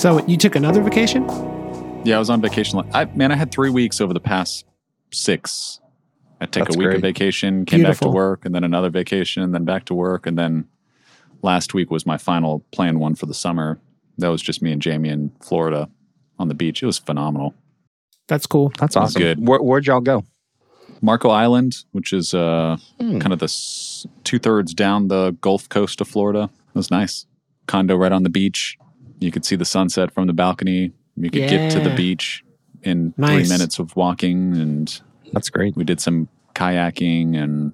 So you took another vacation? Yeah, I was on vacation. I man, I had three weeks over the past six. I take That's a week of vacation, came back to work, and then another vacation, and then back to work, and then last week was my final planned one for the summer. That was just me and Jamie in Florida on the beach. It was phenomenal. That's cool. That's awesome. good. Where, where'd y'all go? Marco Island, which is uh, Hmm. kind of the s- two thirds down the Gulf Coast of Florida. It was nice. Condo right on the beach. You could see the sunset from the balcony. You could get to the beach in Nice. three minutes of walking, and That's great. we did some kayaking, and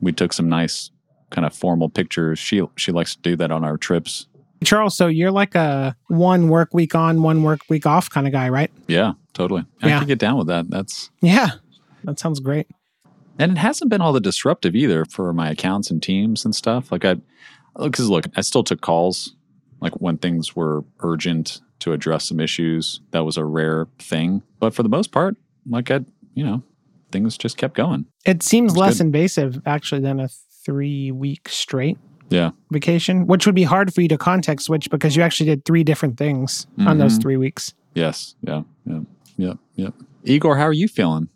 we took some nice kind of formal pictures. She she likes to do that on our trips. Charles, so you're like a one work week on, one work week off kind of guy, right? Yeah, totally. I Yeah. can get down with that. That's Yeah. That sounds great. and it hasn't been all the disruptive either for my accounts and teams and stuff. Like I, because look, I still took calls, like when things were urgent to address some issues. That was a rare thing, but for the most part, like I, you know, things just kept going. It seems That's less good. invasive actually than a three week straight Yeah, vacation, which would be hard for you to context switch because you actually did three different things on those Mhm. three weeks. yes, yeah, yeah, yeah, yeah. Igor, how are you feeling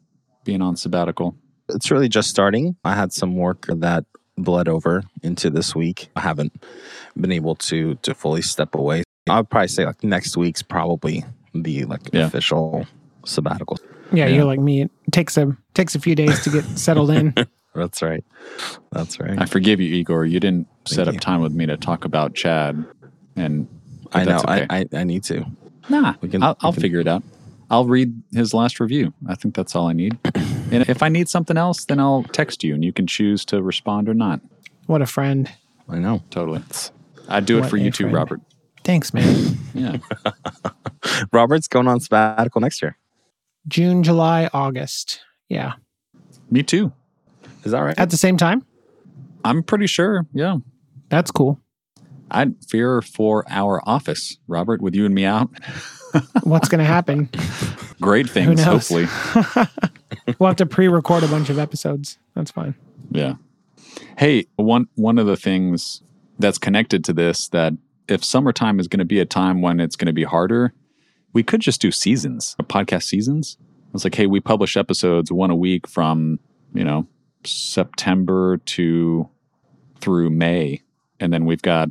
being on sabbatical? It's really just starting. I had some work that bled over into this week. I haven't been able to to fully step away. I'd probably say like next week's probably the like Yeah. official sabbatical. Yeah, Yeah. you're like me. It takes a takes a few days to get settled in. That's right. That's right. I forgive you, Igor. You didn't set Thank up you. time with me to talk about Chad, and I know. okay. I, I I need to. Nah, We can- I'll, we I'll can- figure it out. I'll read his last review. I think that's all I need. And if I need something else, then I'll text you, and you can choose to respond or not. What a friend. I know. Totally. I'd do it What for a you too, friend. Robert. Thanks, man. Yeah. Robert's going on sabbatical next year. June, July, August. Yeah. me too. Is that right? At the same time? I'm pretty sure. Yeah. That's cool. I'd fear for our office, Robert, with you and me out. What's going to happen? Great things, hopefully. We'll have to pre record a bunch of episodes. That's fine. Yeah. Hey, one one of the things that's connected to this that if summertime is going to be a time when it's going to be harder, we could just do seasons, podcast seasons. It's like, hey, we publish episodes one a week from, you know, September to through May, and then we've got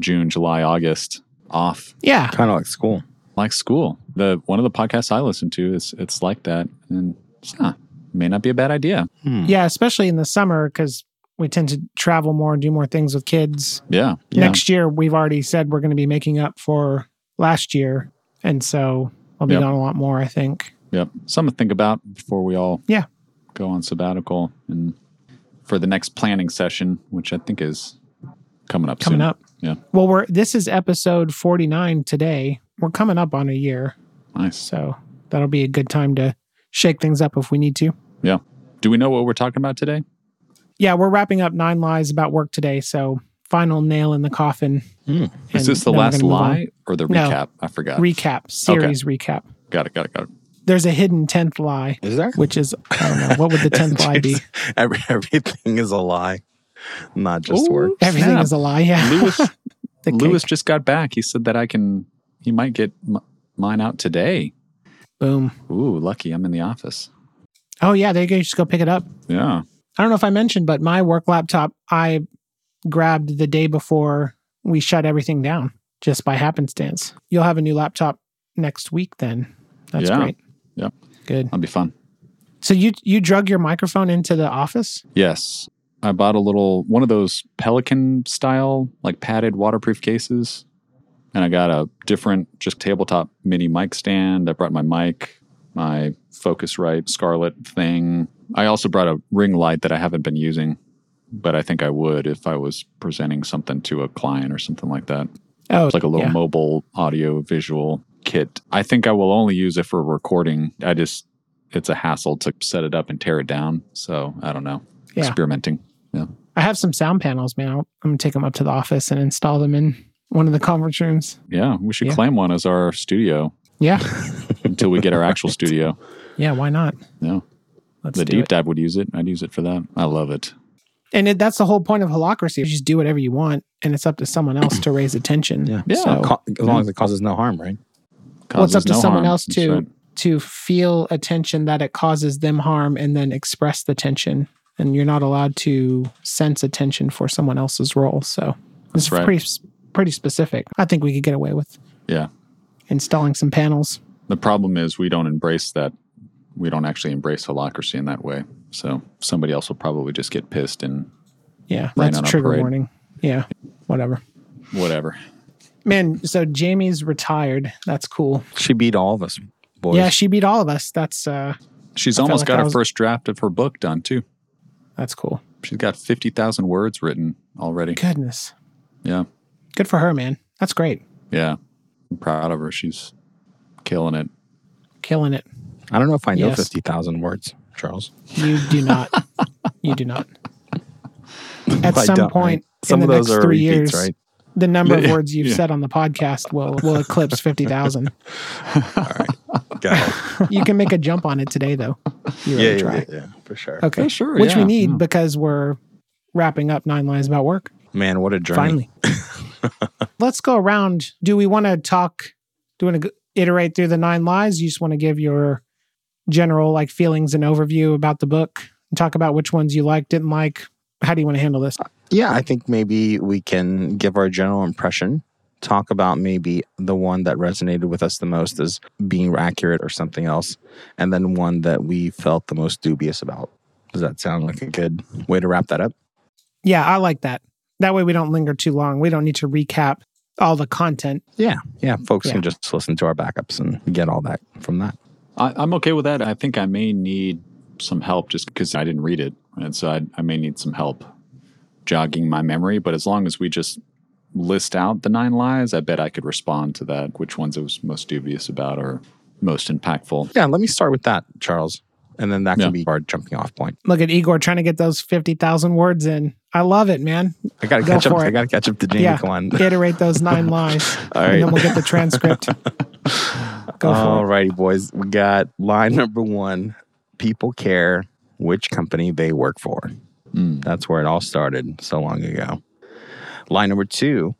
June, July, August off Yeah. Kind of like school. like school. The one of the podcasts I listen to is it's like that, and huh, may not be a bad idea. Hmm. Yeah. Especially in the summer because we tend to travel more and do more things with kids. Yeah, yeah. Next year, we've already said we're going to be making up for last year. And so I'll be Yep. gone a lot more, I think. Yep. Something to think about before we all Yeah. go on sabbatical and for the next planning session, which I think is coming up Coming soon. up. Yeah. Well, we're this is episode 49 today. We're coming up on a year. Nice. So that'll be a good time to shake things up if we need to. Yeah. Do we know what we're talking about today? Yeah, we're wrapping up nine lies about work today. So final nail in the coffin. Hmm. Is this the last gonna move on. lie or the No. recap? I forgot. Recap, series recap. got it. Got it. Got it. There's a hidden 10th lie, Is there? which is, I don't know, what would the 10th lie be? Every, everything is a lie, not just work. Everything snap. is a lie. Yeah. Lewis The Lewis just got back. He said that I can. He might get m- mine out today. Boom. Ooh, lucky! I'm in the office. Oh, yeah. There you go. You just go pick it up. Yeah. I don't know if I mentioned, but my work laptop I grabbed the day before we shut everything down just by happenstance. You'll have a new laptop next week then. That's Yeah. great. Yep. Good. That'll be fun. So you you drug your microphone into the office? Yes. I bought a little one of those Pelican style, like padded waterproof cases. And I got a different just tabletop mini mic stand. I brought my mic, my Focusrite Scarlett thing. I also brought a ring light that I haven't been using, but I think I would if I was presenting something to a client or something like that. Oh, It's like a little yeah. mobile audio visual kit. I think I will only use it for recording. I just it's a hassle to set it up and tear it down. So I don't know. Yeah. Experimenting. Yeah. I have some sound panels, man. I'm gonna take them up to the office and install them in one of the conference rooms. Yeah, we should Yeah. claim one as our studio Yeah, until we get our actual studio. yeah. Why not? Yeah. Let's the do deep it. dive would use it. I'd use it for that. I love it. And it, that's the whole point of holacracy. You just do whatever you want, and it's up to someone else to raise attention. Yeah. Yeah. So, Co- as long as it causes no harm, right? well, it's up to no someone harm. else to right. to feel attention that it causes them harm, and then express the tension. And you're not allowed to sense attention for someone else's role. So That's it's right. pretty s- pretty specific. I think we could get away with Yeah. installing some panels. The problem is we don't embrace that. We don't actually embrace holacracy in that way. So somebody else will probably just get pissed and Yeah, Rain that's a trigger parade. warning. Yeah, whatever. whatever. Man, so Jamie's retired. That's cool. She beat all of us, boys. Yeah, she beat all of us. That's uh She's I almost like got I her was- first draft of her book done too. that's cool. She's got 50,000 words written already. Goodness. Yeah. Good for her, man. That's great. Yeah. I'm proud of her. She's killing it. Killing it. I don't know if I know Yes. 50,000 words, Charles. You do not. you do not. At I some point right? Some in of the those next are three repeats, years, right? the number of words you've Yeah. said on the podcast will will eclipse 50,000. All right. Got it. You can make a jump on it today, though. You yeah, yeah, try. yeah, yeah, for sure. Okay, Yeah, sure, Which we need yeah. because we're wrapping up nine lies about work. Man, what a journey. Finally. Let's go around. Do we want to talk? Do we want to iterate through the nine lies? You just want to give your general like feelings and overview about the book and talk about which ones you like, didn't like. How do you want to handle this? Yeah, I think maybe we can give our general impression, talk about maybe the one that resonated with us the most as being accurate or something else, and then one that we felt the most dubious about. Does that sound like a good way to wrap that up? Yeah, I like that. That way we don't linger too long. We don't need to recap all the content. Yeah. Yeah. Folks Yeah. can just listen to our backups and get all that from that. I, I'm okay with that. I think I may need some help just because I didn't read it. And so I, I may need some help jogging my memory. But as long as we just list out the nine lies, I bet I could respond to that, which ones I was most dubious about or most impactful. Yeah. Let me start with that, Charles. And then that can Yeah. be our jumping off point. Look at Igor trying to get those 50,000 words in. I love it, man. I gotta Go catch up. for I gotta catch up to Jamie. Yeah. Come. Iterate those nine lies. All And then we'll get the transcript. Go for All righty, boys. We got line number one. People care which company they work for. Mm. That's where it all started so long ago. Line number two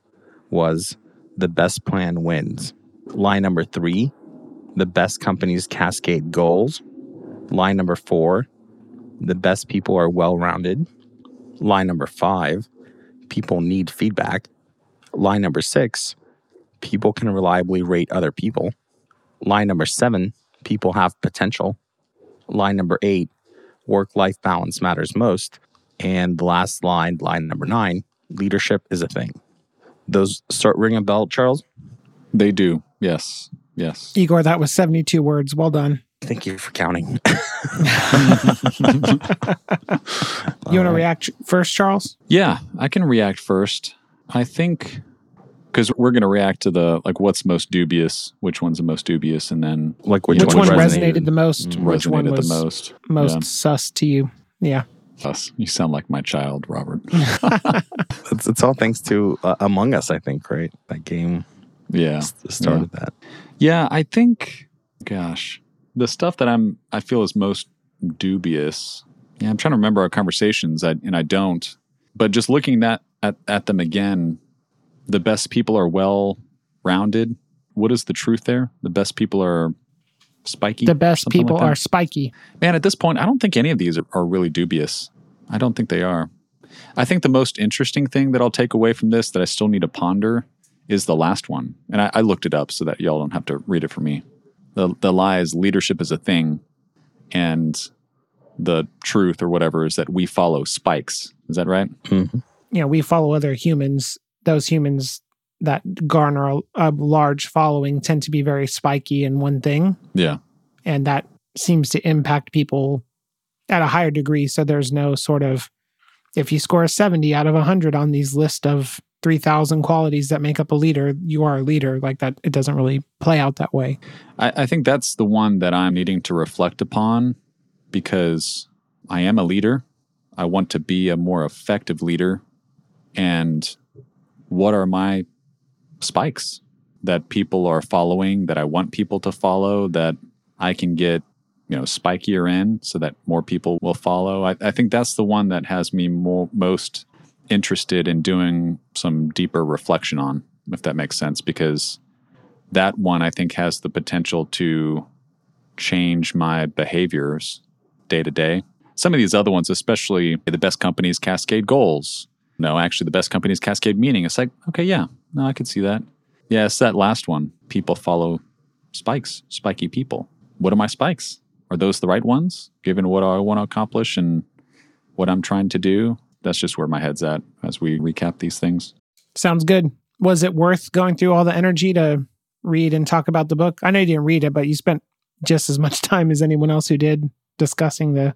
was the best plan wins. Line number three, the best companies cascade goals. Line number four, the best people are well rounded. Line number five, people need feedback. Line number six, people can reliably rate other people. Line number seven, people have potential. Line number eight, work life balance matters most. And the last line, line number nine, leadership is a thing. Those start ringing a bell, Charles? They do. Yes. Yes. Igor, that was 72 words. Well done. Thank you for counting. You want to react first, Charles? Yeah, I can react first. I think because we're going to react to the like what's most dubious, which one's the most dubious, and then like which, Which, one, one resonated? resonated, the most? Which one resonated was the most. most Yeah. sus to you? Yeah. Us. You sound like my child, Robert. It's, it's all thanks to uh, Among Us, I think, right? That game Yeah. s- started that. Yeah, I think gosh, the stuff that I'm I feel is most dubious. Yeah, I'm trying to remember our conversations I, and I don't. But just looking at, at at them again, the best people are well rounded. What is the truth there? The best people are spiky. The best people like are spiky. Man, at this point, I don't think any of these are, are really dubious. I don't think they are. I think the most interesting thing that I'll take away from this that I still need to ponder is the last one. And I, I looked it up so that y'all don't have to read it for me. The, the lie is leadership is a thing, and the truth or whatever is that we follow spikes. Is that right? Mhm. You know, we follow other humans. Those humans that garner a, a large following tend to be very spiky in one thing. Yeah. and that seems to impact people at a higher degree so there's no sort of if you score a 70 out of 100 on these list of 3000 qualities that make up a leader you are a leader like that it doesn't really play out that way I, I think that's the one that I'm needing to reflect upon because I am a leader. I want to be a more effective leader. And what are my spikes that people are following, that I want people to follow, that I can get you know, spikier in so that more people will follow. I, I think that's the one that has me more, most interested in doing some deeper reflection on, if that makes sense, because that one I think has the potential to change my behaviors day to day. Some of these other ones, especially the best companies cascade goals. No, actually, the best companies cascade meaning. It's like, okay, yeah, no, I could see that. Yeah, that last one. People follow spikes, spiky people. What are my spikes? Are those the right ones, given what I want to accomplish and what I'm trying to do? That's just where my head's at as we recap these things. Sounds good. Was it worth going through all the energy to read and talk about the book? I know you didn't read it, but you spent just as much time as anyone else who did discussing the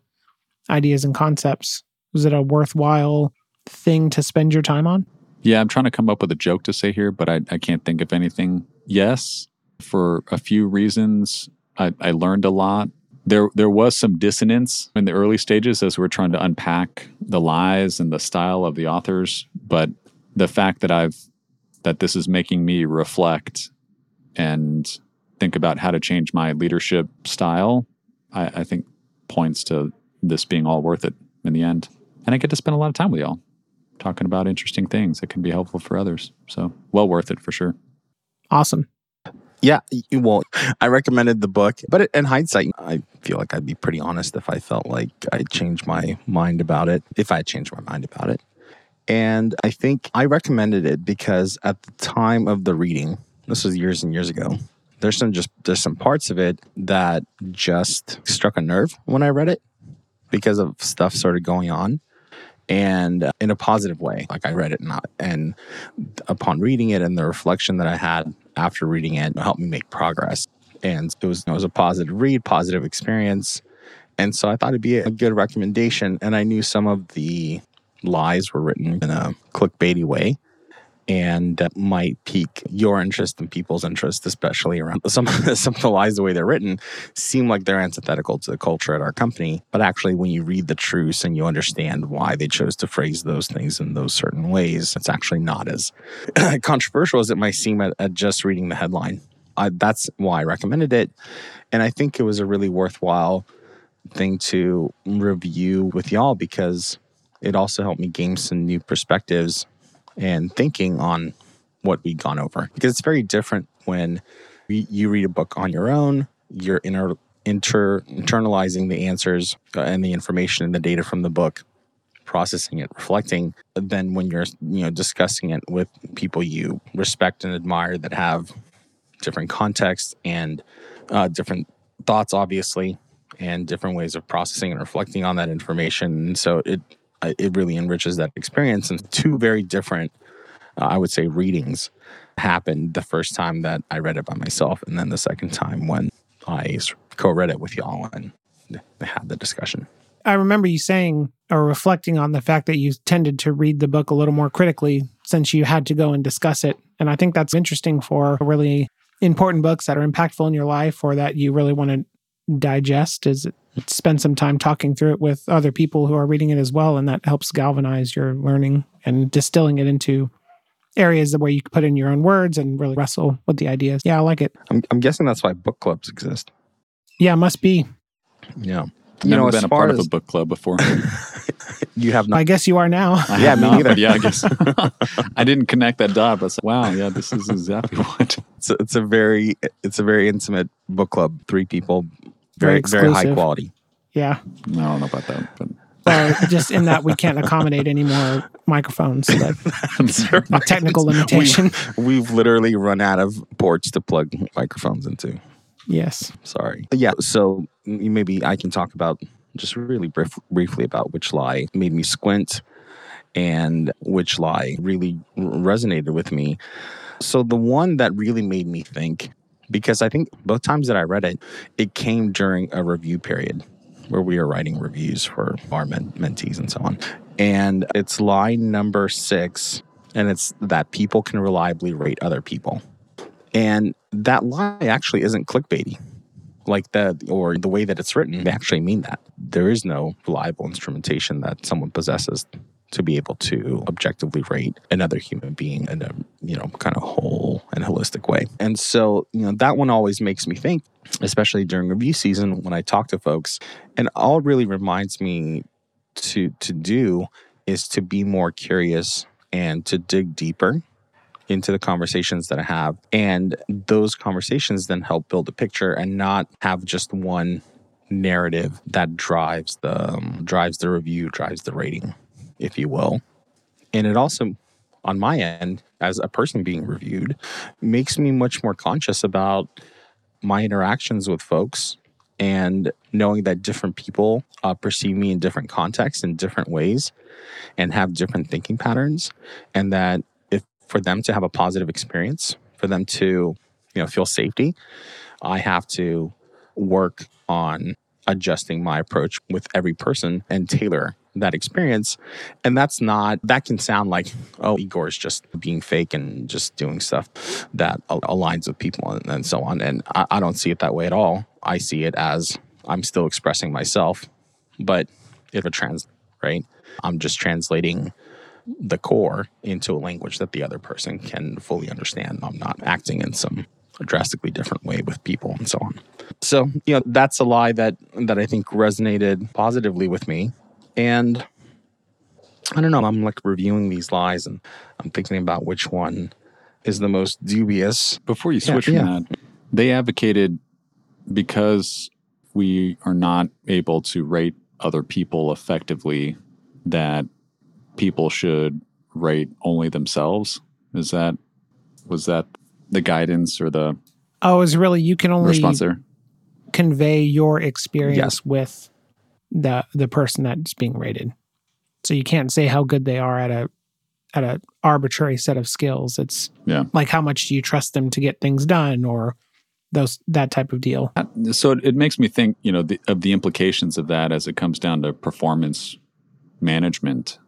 ideas and concepts. Was it a worthwhile thing to spend your time on? Yeah, I'm trying to come up with a joke to say here, but I, I can't think of anything. Yes, for a few reasons, I, I learned a lot. There, there was some dissonance in the early stages as we're trying to unpack the lies and the style of the authors. But the fact that I've that this is making me reflect and think about how to change my leadership style, I, I think points to this being all worth it in the end. And I get to spend a lot of time with y'all talking about interesting things that can be helpful for others. So, well worth it for sure. Awesome. Yeah, well, I recommended the book, but in hindsight, I feel like I'd be pretty honest if I felt like I changed my mind about it, if I changed my mind about it. And I think I recommended it because at the time of the reading, this was years and years ago, there's some just there's some parts of it that just struck a nerve when I read it because of stuff sort of going on and uh, in a positive way like i read it and, and upon reading it and the reflection that i had after reading it helped me make progress. And it was it was a positive read positive experience. And so i thought it'd be a good recommendation. And i knew some of the lies were written in a clickbaity way and might pique your interest and people's interest, especially around some some of the lies. The way they're written seem like they're antithetical to the culture at our company, but actually, when you read the truths and you understand why they chose to phrase those things in those certain ways, it's actually not as controversial as it might seem at, at just reading the headline. That's why I recommended it, and I think it was a really worthwhile thing to review with y'all because it also helped me gain some new perspectives and thinking on what we'd gone over. Because it's very different when you read a book on your own, you're inter, inter, internalizing the answers and the information and the data from the book, processing it, reflecting, than when you're you know discussing it with people you respect and admire that have different contexts and uh, different thoughts, obviously, and different ways of processing and reflecting on that information. And so it it really enriches that experience. And two very different, uh, I would say, readings happened the first time that I read it by myself, and then the second time when I co-read it with y'all and had the discussion. I remember you saying or reflecting on the fact that you tended to read the book a little more critically since you had to go and discuss it. And I think that's interesting for really important books that are impactful in your life or that you really want to digest is spend some time talking through it with other people who are reading it as well and that helps galvanize your learning and distilling it into areas where you can put in your own words and really wrestle with the ideas yeah i like it i'm, I'm guessing that's why book clubs exist yeah must be yeah you Never know, been a part as, of a book club before. you have not. I guess you are now. I yeah, me not, neither. Yeah, I guess I didn't connect that dot. But wow, yeah, this is exactly what. It's a, it's a very it's a very intimate book club. Three people, very very, very high quality. Yeah. I don't know about that, but. Uh, just in that we can't accommodate any more microphones. So that's a technical limitation. We've, we've, literally run out of ports to plug microphones into. Yes. Sorry. Yeah. So maybe I can talk about just really brief, briefly about which lie made me squint and which lie really resonated with me. So the one that really made me think because I think both times that I read it, it came during a review period where we are writing reviews for our men- mentees and so on. And it's line number six, and it's that people can reliably rate other people. And that lie actually isn't clickbaity like that or the way that it's written they actually mean that there is no reliable instrumentation that someone possesses to be able to objectively rate another human being in a you know kind of whole and holistic way and so you know that one always makes me think especially during review season when I talk to folks. And all really reminds me to to do is to be more curious and to dig deeper into the conversations that I have. And those conversations then help build a picture and not have just one narrative that drives the um, drives the review, drives the rating, if you will. And it also on my end as a person being reviewed makes me much more conscious about my interactions with folks and knowing that different people uh, perceive me in different contexts in different ways and have different thinking patterns and that if for them to have a positive experience for them to you know feel safety i have to work on adjusting my approach with every person and tailor that experience. And that's not, that can sound like, oh, Igor is just being fake and just doing stuff that aligns with people and, and so on. And I, I don't see it that way at all. I see it as I'm still expressing myself, but if a trans, right? I'm just translating the core into a language that the other person can fully understand. I'm not acting in some drastically different way with people and so on. So, you know, that's a lie that that I think resonated positively with me and I don't know, I'm like reviewing these lies and I'm thinking about which one is the most dubious. Before you switch yeah, from yeah. that, they advocated because we are not able to rate other people effectively that people should rate only themselves. Is that was that the guidance or the Oh, is really you can only convey your experience yes. with the the person that's being rated. So you can't say how good they are at a at a arbitrary set of skills. It's yeah. like how much do you trust them to get things done or those that type of deal. Uh, so it, it makes me think, you know, the, of the implications of that as it comes down to performance management.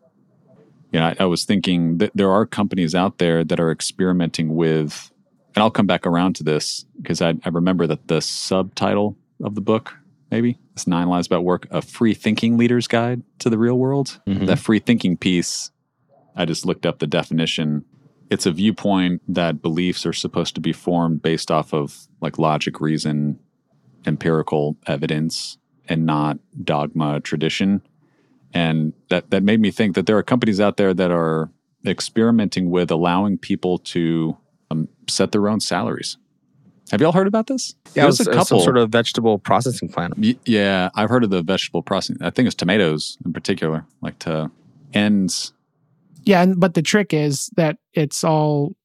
You know, I, I was thinking that there are companies out there that are experimenting with, and I'll come back around to this because I, I remember that the subtitle of the book maybe it's nine lies about work a free thinking leader's guide to the real world. Mm-hmm. that free thinking piece i just looked up the definition. It's a viewpoint that beliefs are supposed to be formed based off of like logic reason empirical evidence and not dogma tradition. And that that made me think that there are companies out there that are experimenting with allowing people to um, set their own salaries have y'all heard about this? Yeah, There's a couple some sort of vegetable processing plant. Y- yeah, I've heard of the vegetable processing. I think it's tomatoes in particular, like to ends. Yeah, but the trick is that it's all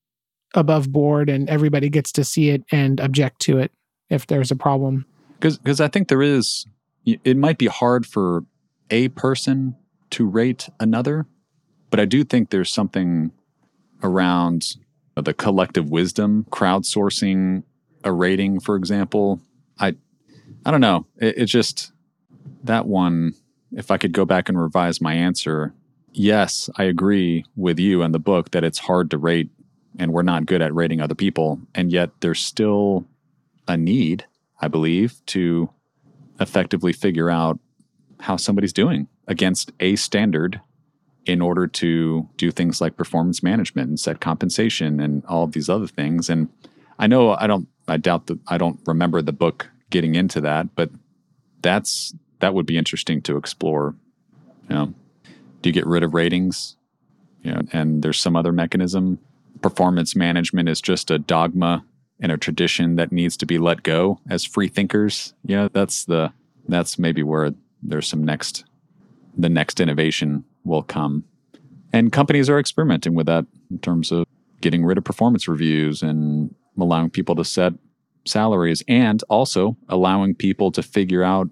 above board, and everybody gets to see it and object to it if there's a problem. Because I think there is. It might be hard for a person to rate another, but I do think there's something around the collective wisdom, crowdsourcing a rating, for example, I I don't know. It, it just that one. If I could go back and revise my answer, yes, I agree with you and the book that it's hard to rate, and we're not good at rating other people, and yet there's still a need, I believe, to effectively figure out how somebody's doing against a standard in order to do things like performance management and set compensation and all of these other things. And I know I don't I doubt that I don't remember the book getting into that, but that's that would be interesting to explore. You know, do you get rid of ratings? You know, and there's some other mechanism. Performance management is just a dogma and a tradition that needs to be let go as free thinkers. Know, that's the that's maybe where there's some next the next innovation will come. And companies are experimenting with that in terms of getting rid of performance reviews and allowing people to set salaries and also allowing people to figure out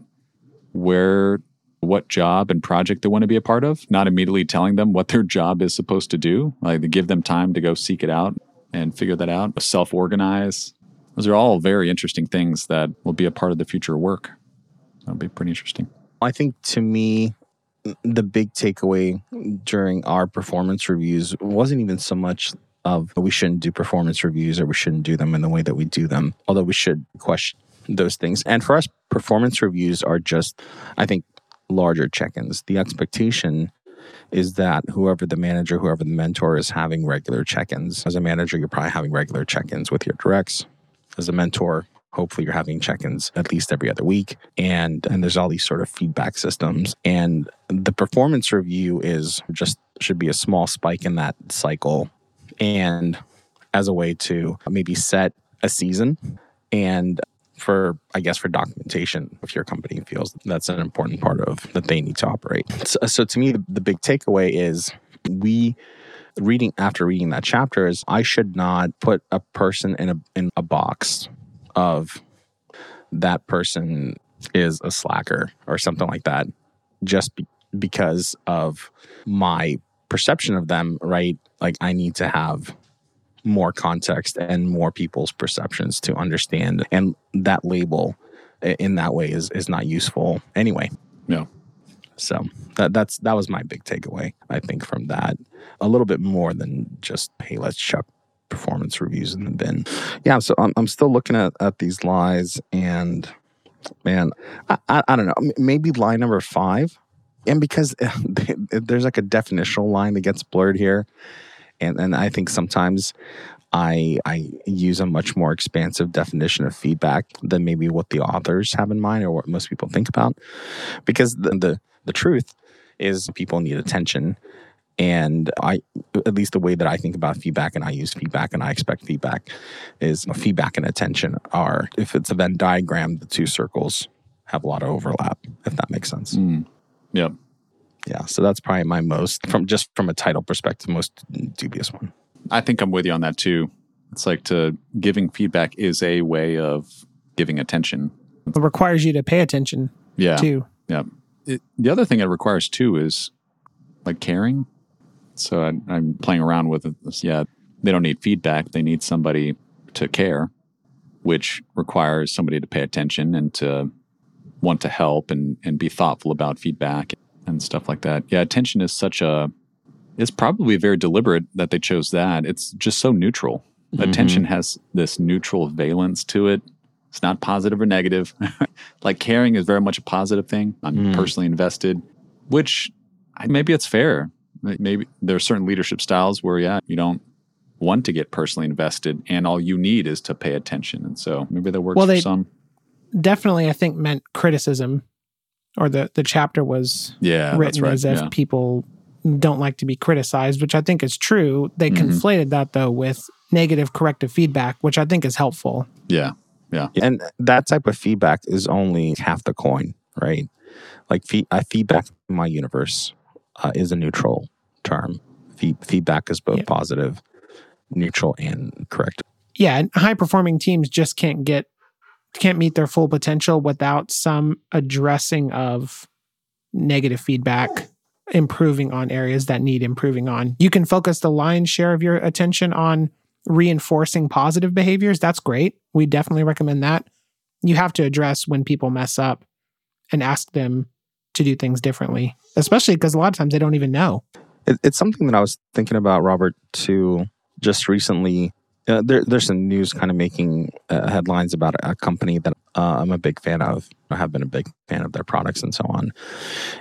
where what job and project they want to be a part of, not immediately telling them what their job is supposed to do. Like to give them time to go seek it out and figure that out, self organize. Those are all very interesting things that will be a part of the future work. That'll be pretty interesting. I think to me, the big takeaway during our performance reviews wasn't even so much of we shouldn't do performance reviews or we shouldn't do them in the way that we do them, although we should question those things. And for us, performance reviews are just, I think, larger check ins. The expectation is that whoever the manager, whoever the mentor is having regular check ins. As a manager, you're probably having regular check ins with your directs. As a mentor, hopefully you're having check-ins at least every other week and and there's all these sort of feedback systems and the performance review is just should be a small spike in that cycle and as a way to maybe set a season and for i guess for documentation if your company feels that's an important part of that they need to operate. So, so to me the, the big takeaway is we reading after reading that chapter is I should not put a person in a in a box of that person is a slacker or something like that just be, because of my perception of them right like I need to have more context and more people's perceptions to understand and that label in that way is is not useful anyway No. so that that's that was my big takeaway. I think from that a little bit more than just hey, let's chuck performance reviews in the bin. Yeah, so I'm I'm still looking at at these lies and man, I I, I don't know. Maybe lie number five, and because there's like a definitional line that gets blurred here, and and I think sometimes. I I use a much more expansive definition of feedback than maybe what the authors have in mind or what most people think about, because the the, the truth is people need attention, and I at least the way that I think about feedback and I use feedback and I expect feedback is feedback and attention are if it's a Venn diagram the two circles have a lot of overlap if that makes sense. Mm. Yep. Yeah, so that's probably my most from just from a title perspective most dubious one. I think I'm with you on that too. It's like to giving feedback is a way of giving attention. It requires you to pay attention Yeah. too. Yeah. It, the other thing it requires too is like caring. So I, I'm playing around with this. Yeah. They don't need feedback. They need somebody to care, which requires somebody to pay attention and to want to help and, and be thoughtful about feedback and stuff like that. Yeah. Attention is such a, it's probably very deliberate that they chose that. It's just so neutral. Attention has this neutral valence to it. It's not positive or negative. like caring is very much a positive thing. I'm Mm. personally invested, which I- maybe it's fair. Maybe there are certain leadership styles where, yeah, you don't want to get personally invested and all you need is to pay attention. And so maybe that works Well, for they- some. Definitely, I think meant criticism, or the the chapter was Yeah. written right. as if yeah. people don't like to be criticized, which I think is true. They Mhm. conflated that though with negative corrective feedback, which I think is helpful. yeah. Yeah. And that type of feedback is only half the coin, right? Like fe- I feedback in my universe uh, is a neutral term. Fe- feedback is both Yeah. positive, neutral, and correct. Yeah, and high performing teams just can't get can't meet their full potential without some addressing of negative feedback, improving on areas that need improving on. You can focus the lion's share of your attention on reinforcing positive behaviors. That's great. We definitely recommend that. You have to address when people mess up and ask them to do things differently, especially because a lot of times they don't even know. It, it's something that I was thinking about, Robert, too, just recently. Uh, there, there's some news kind of making uh, headlines about a, company that uh, I'm a big fan of. I have been a big fan of their products and so on.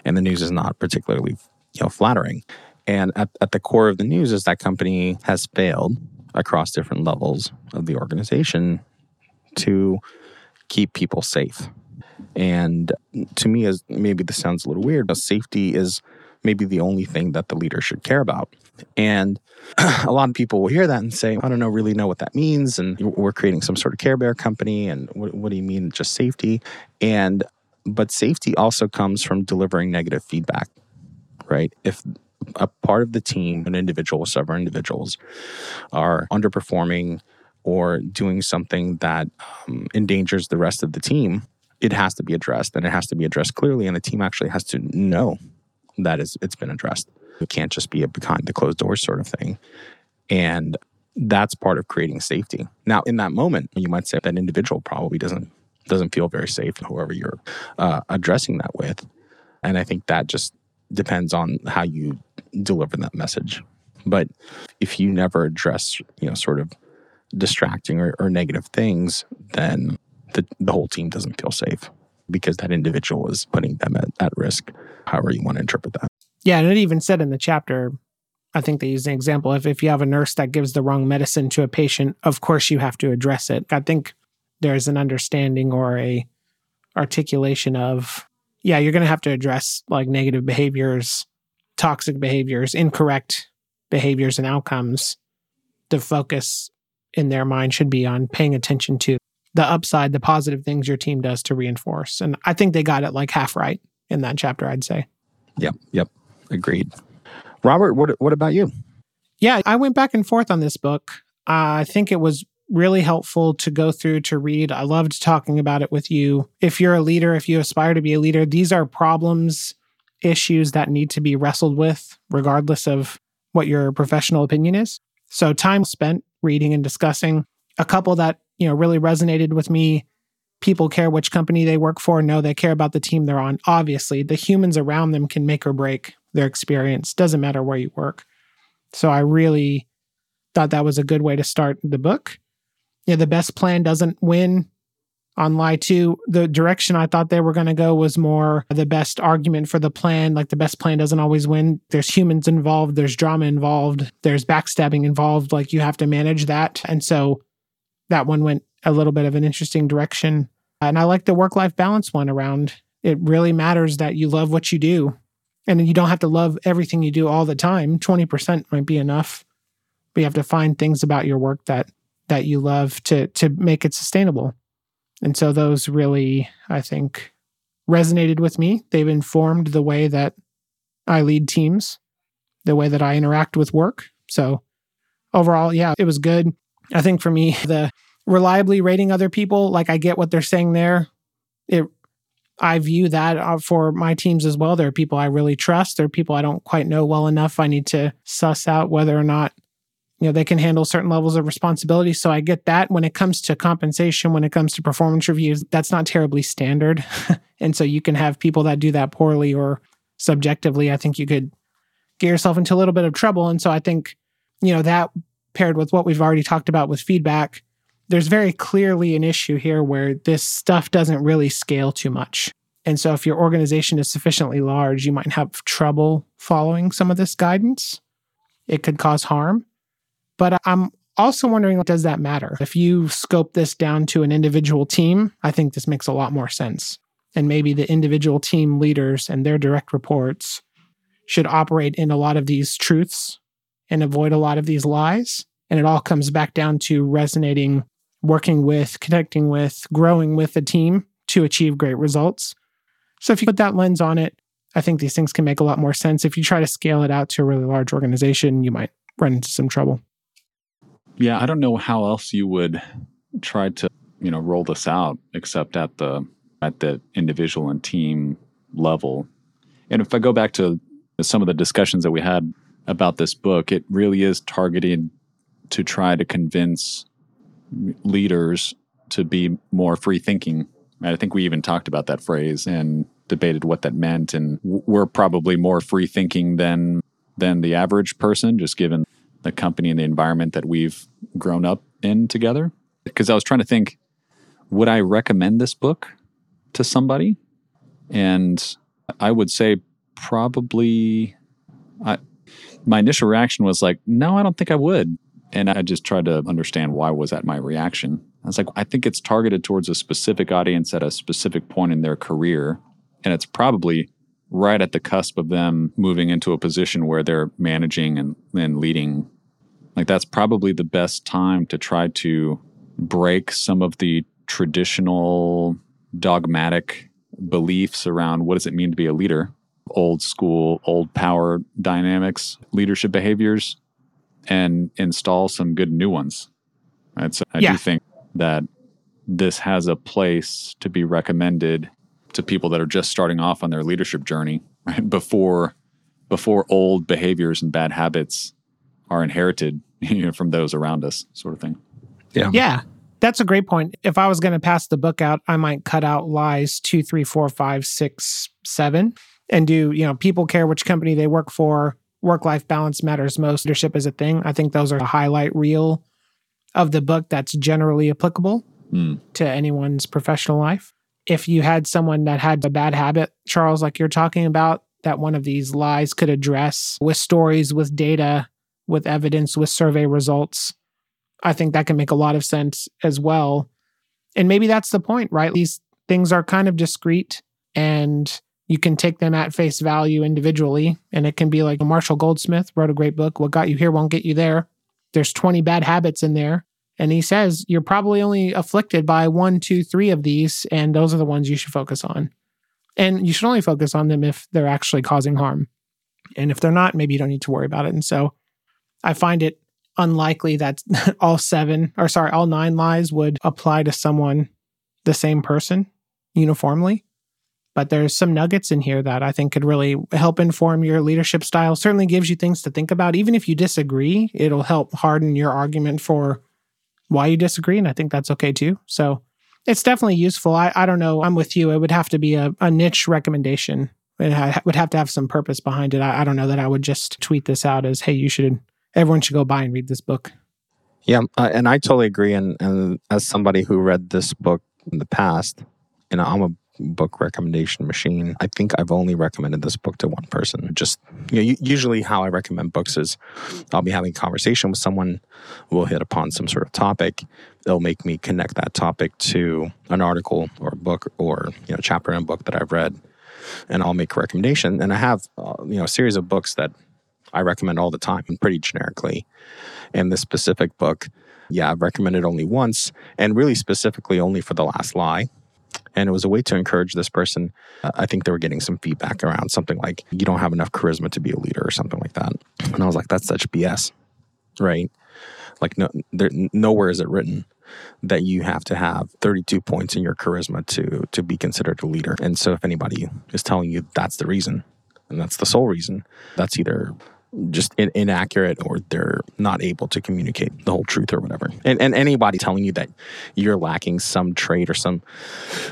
And the news is not particularly, you know, flattering. And at, at the core of the news is that company has failed across different levels of the organization to keep people safe. And to me, as maybe this sounds a little weird, but safety is maybe the only thing that the leader should care about. And a lot of people will hear that and say, I don't know, really know what that means. And we're creating some sort of Care Bear company. And what, what do you mean, just safety? And, but safety also comes from delivering negative feedback, right? If a part of the team, an individual, several individuals, are underperforming or doing something that um, endangers the rest of the team, it has to be addressed and it has to be addressed clearly. And the team actually has to know that it's been addressed. It can't just be a behind the closed doors sort of thing. And that's part of creating safety. Now, in that moment, you might say that individual probably doesn't doesn't feel very safe, whoever you're uh, addressing that with. And I think that just depends on how you deliver that message. But if you never address, you know, sort of distracting or, or negative things, then the, the whole team doesn't feel safe because that individual is putting them at, at risk, however you want to interpret that. Yeah, and it even said in the chapter, I think they used an example if if you have a nurse that gives the wrong medicine to a patient, of course you have to address it. I think there's an understanding or a articulation of yeah you're going to have to address like negative behaviors toxic behaviors incorrect behaviors and outcomes the focus in their mind should be on paying attention to the upside the positive things your team does to reinforce and i think they got it like half right in that chapter i'd say Yep. Yep. Agreed. Robert, what what about you? yeah i went back and forth on this book. Uh, i think it was really helpful to go through to read. I loved talking about it with you. If you're a leader if you aspire to be a leader these are problems issues that need to be wrestled with regardless of what your professional opinion is. So time spent reading and discussing. A couple that you know really resonated with me people care which company they work for no they care about the team they're on. Obviously the humans around them can make or break their experience doesn't matter where you work so I really thought that was a good way to start the book. Yeah, the best plan doesn't win on lie two. The direction I thought they were going to go was more the best argument for the plan. Like the best plan doesn't always win. There's humans involved, there's drama involved, there's backstabbing involved. Like you have to manage that. And so that one went a little bit of an interesting direction. And I like the work life balance one around it really matters that you love what you do and you don't have to love everything you do all the time. 20% might be enough but you have to find things about your work that that you love to to make it sustainable. And so those really i think resonated with me. They've informed the way that i lead teams the way that i interact with work. So overall yeah it was good. I think for me the reliably rating other people like i get what they're saying there. It I view that uh, for my teams as well. There are people I really trust. There are people I don't quite know well enough. I need to suss out whether or not you know they can handle certain levels of responsibility. So I get that. When it comes to compensation, when it comes to performance reviews, that's not terribly standard. and so you can have people that do that poorly or subjectively. I think you could get yourself into a little bit of trouble. And so I think you know that paired with what we've already talked about with feedback there's very clearly an issue here where this stuff doesn't really scale too much. And so, if your organization is sufficiently large, you might have trouble following some of this guidance. It could cause harm. But I'm also wondering does that matter? If you scope this down to an individual team, I think this makes a lot more sense. And maybe the individual team leaders and their direct reports should operate in a lot of these truths and avoid a lot of these lies. And it all comes back down to resonating working with, connecting with, growing with a team to achieve great results. So if you put that lens on it, I think these things can make a lot more sense. If you try to scale it out to a really large organization, you might run into some trouble. Yeah, I don't know how else you would try to, you know, roll this out except at the at the individual and team level. And if I go back to some of the discussions that we had about this book, it really is targeted to try to convince leaders to be more free thinking. I think we even talked about that phrase and debated what that meant. And we're probably more free thinking than than the average person, just given the company and the environment that we've grown up in together. Because I was trying to think, would I recommend this book to somebody? And I would say probably. I, my initial reaction was like, no, I don't think I would and I just tried to understand why was that my reaction. I was like, I think it's targeted towards a specific audience at a specific point in their career, and it's probably right at the cusp of them moving into a position where they're managing and, and leading. Like that's probably the best time to try to break some of the traditional dogmatic beliefs around what does it mean to be a leader old school old power dynamics leadership behaviors and install some good new ones. Right? So I Yeah. do think that this has a place to be recommended to people that are just starting off on their leadership journey, right? Before before old behaviors and bad habits are inherited you know, from those around us, sort of thing. Yeah, Yeah. that's a great point. If I was going to pass the book out, I might cut out lies two, three, four, five, six, seven, and do, you know, people care which company they work for, work life balance matters most, leadership is a thing. I think those are the highlight reel of the book that's generally applicable Hmm. to anyone's professional life. If you had someone that had a bad habit, Charles, like you're talking about, that one of these lies could address with stories, with data, with evidence, with survey results, I think that can make a lot of sense as well. And maybe that's the point, right? These things are kind of discrete and you can take them at face value individually. And it can be like Marshall Goldsmith wrote a great book, What Got You Here Won't Get You There. There's 20 bad habits in there. And he says you're probably only afflicted by one, two, three of these, and those are the ones you should focus on. And you should only focus on them if they're actually causing harm. And if they're not, maybe you don't need to worry about it. And so I find it unlikely that all seven, or sorry, all nine lies would apply to someone, the same person, uniformly. But there's some nuggets in here that I think could really help inform your leadership style. Certainly gives you things to think about. Even if you disagree, it'll help harden your argument for why you disagree. And I think that's okay too. So it's definitely useful. I, I don't know. I'm with you. It would have to be a, a niche recommendation. It would have to have some purpose behind it. I, I don't know that I would just tweet this out as, hey, you should, everyone should go buy and read this book. Yeah, uh, and I totally agree. And, and as somebody who read this book in the past, you know, I'm a book recommendation machine. I think I've only recommended this book to one person. Just you know, usually how I recommend books is I'll be having a conversation with someone, we'll hit upon some sort of topic. It'll make me connect that topic to an article or a book or you know chapter in a book that I've read, and I'll make a recommendation. And I have uh, you know a series of books that I recommend all the time, and pretty generically. And this specific book, yeah, I've recommended only once, and really specifically only for the last lie and it was a way to encourage this person. I think they were getting some feedback around something like, you don't have enough charisma to be a leader or something like that. And I was like, that's such BS, right? Like, no, there, nowhere is it written that you have to have 32 points in your charisma to to be considered a leader. And so if anybody is telling you that's the reason and that's the sole reason, that's either just in, inaccurate or they're not able to communicate the whole truth or whatever. And, and anybody telling you that you're lacking some trait or some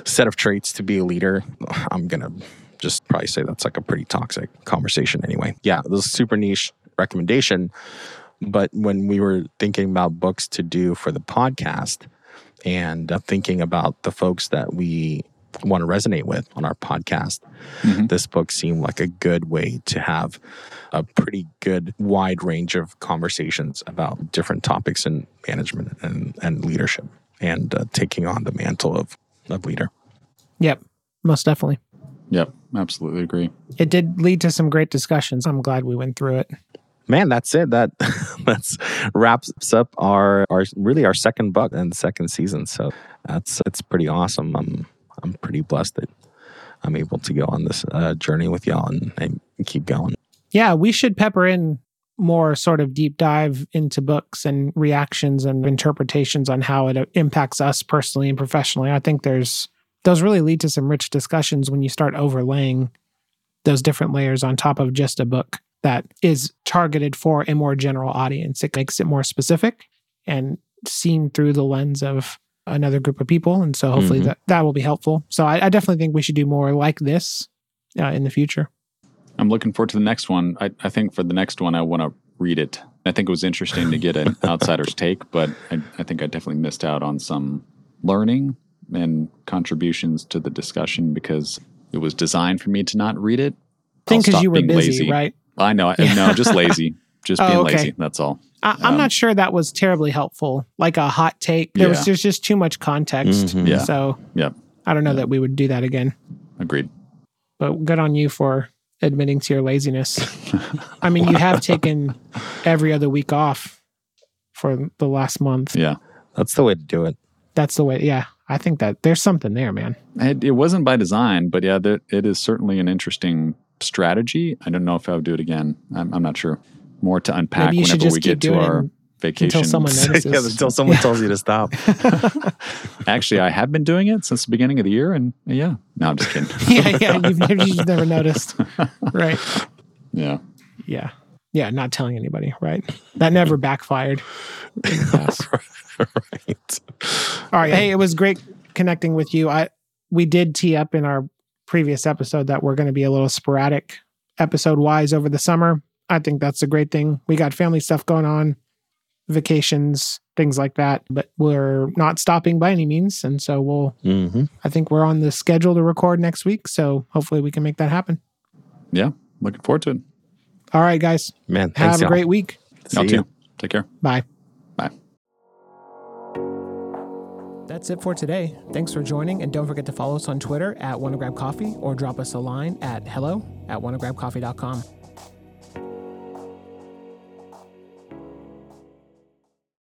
set of traits to be a leader, I'm going to just probably say that's like a pretty toxic conversation anyway. Yeah, this is super niche recommendation. But when we were thinking about books to do for the podcast and uh, thinking about the folks that we want to resonate with on our podcast, mm-hmm. this book seemed like a good way to have a pretty good wide range of conversations about different topics in management and, and leadership and uh, taking on the mantle of, of leader. Yep, most definitely. Yep, absolutely agree. It did lead to some great discussions. I'm glad we went through it. Man, that's it. That that's wraps up our our really our second book and second season. So that's it's pretty awesome. I'm I'm pretty blessed that I'm able to go on this uh, journey with y'all and, and keep going. Yeah, we should pepper in more sort of deep dive into books and reactions and interpretations on how it impacts us personally and professionally. I think there's those really lead to some rich discussions when you start overlaying those different layers on top of just a book that is targeted for a more general audience. It makes it more specific and seen through the lens of another group of people. And so hopefully mm-hmm. that, that will be helpful. So I, I, definitely think we should do more like this uh, in the future. I'm looking forward to the next one. I, I think for the next one, I want to read it. I think it was interesting to get an outsider's take, but I, I think I definitely missed out on some learning and contributions to the discussion because it was designed for me to not read it. I think because you were busy, lazy. right? I know. I, no, just lazy. Just oh, being okay. lazy. That's all. I, am um, not sure that was terribly helpful. Like a hot take. There yeah. was there's just too much context. Mm-hmm. Yeah. So yeah. I don't know yeah. that we would do that again. Agreed. But good on you for admitting to your laziness. I mean, you have taken every other week off for the last month. Yeah. That's the way to do it. That's the way. Yeah. I think that there's something there, man. It, it wasn't by design, but yeah, there, it is certainly an interesting strategy. I don't know if I would do it again. I'm, I'm not sure. More to unpack whenever we get to our vacation. Until someone notices. yeah, until someone tells you to stop. Actually, I have been doing it since the beginning of the year, and yeah, no, I'm just kidding. yeah, yeah, you've never, you've never noticed, right? Yeah, yeah, yeah. Not telling anybody, right? That never backfired. right. All right. Hey, it was great connecting with you. I we did tee up in our previous episode that we're going to be a little sporadic episode wise over the summer. I think that's a great thing. We got family stuff going on vacations, things like that. But we're not stopping by any means. And so we'll, mm-hmm. I think we're on the schedule to record next week. So hopefully we can make that happen. Yeah. Looking forward to it. All right, guys. Man, thanks, have a great week. See you too. Take care. Bye. Bye. That's it for today. Thanks for joining, and don't forget to follow us on Twitter at WannaGrabCoffee or drop us a line at hello at wannagrabcoffee.com.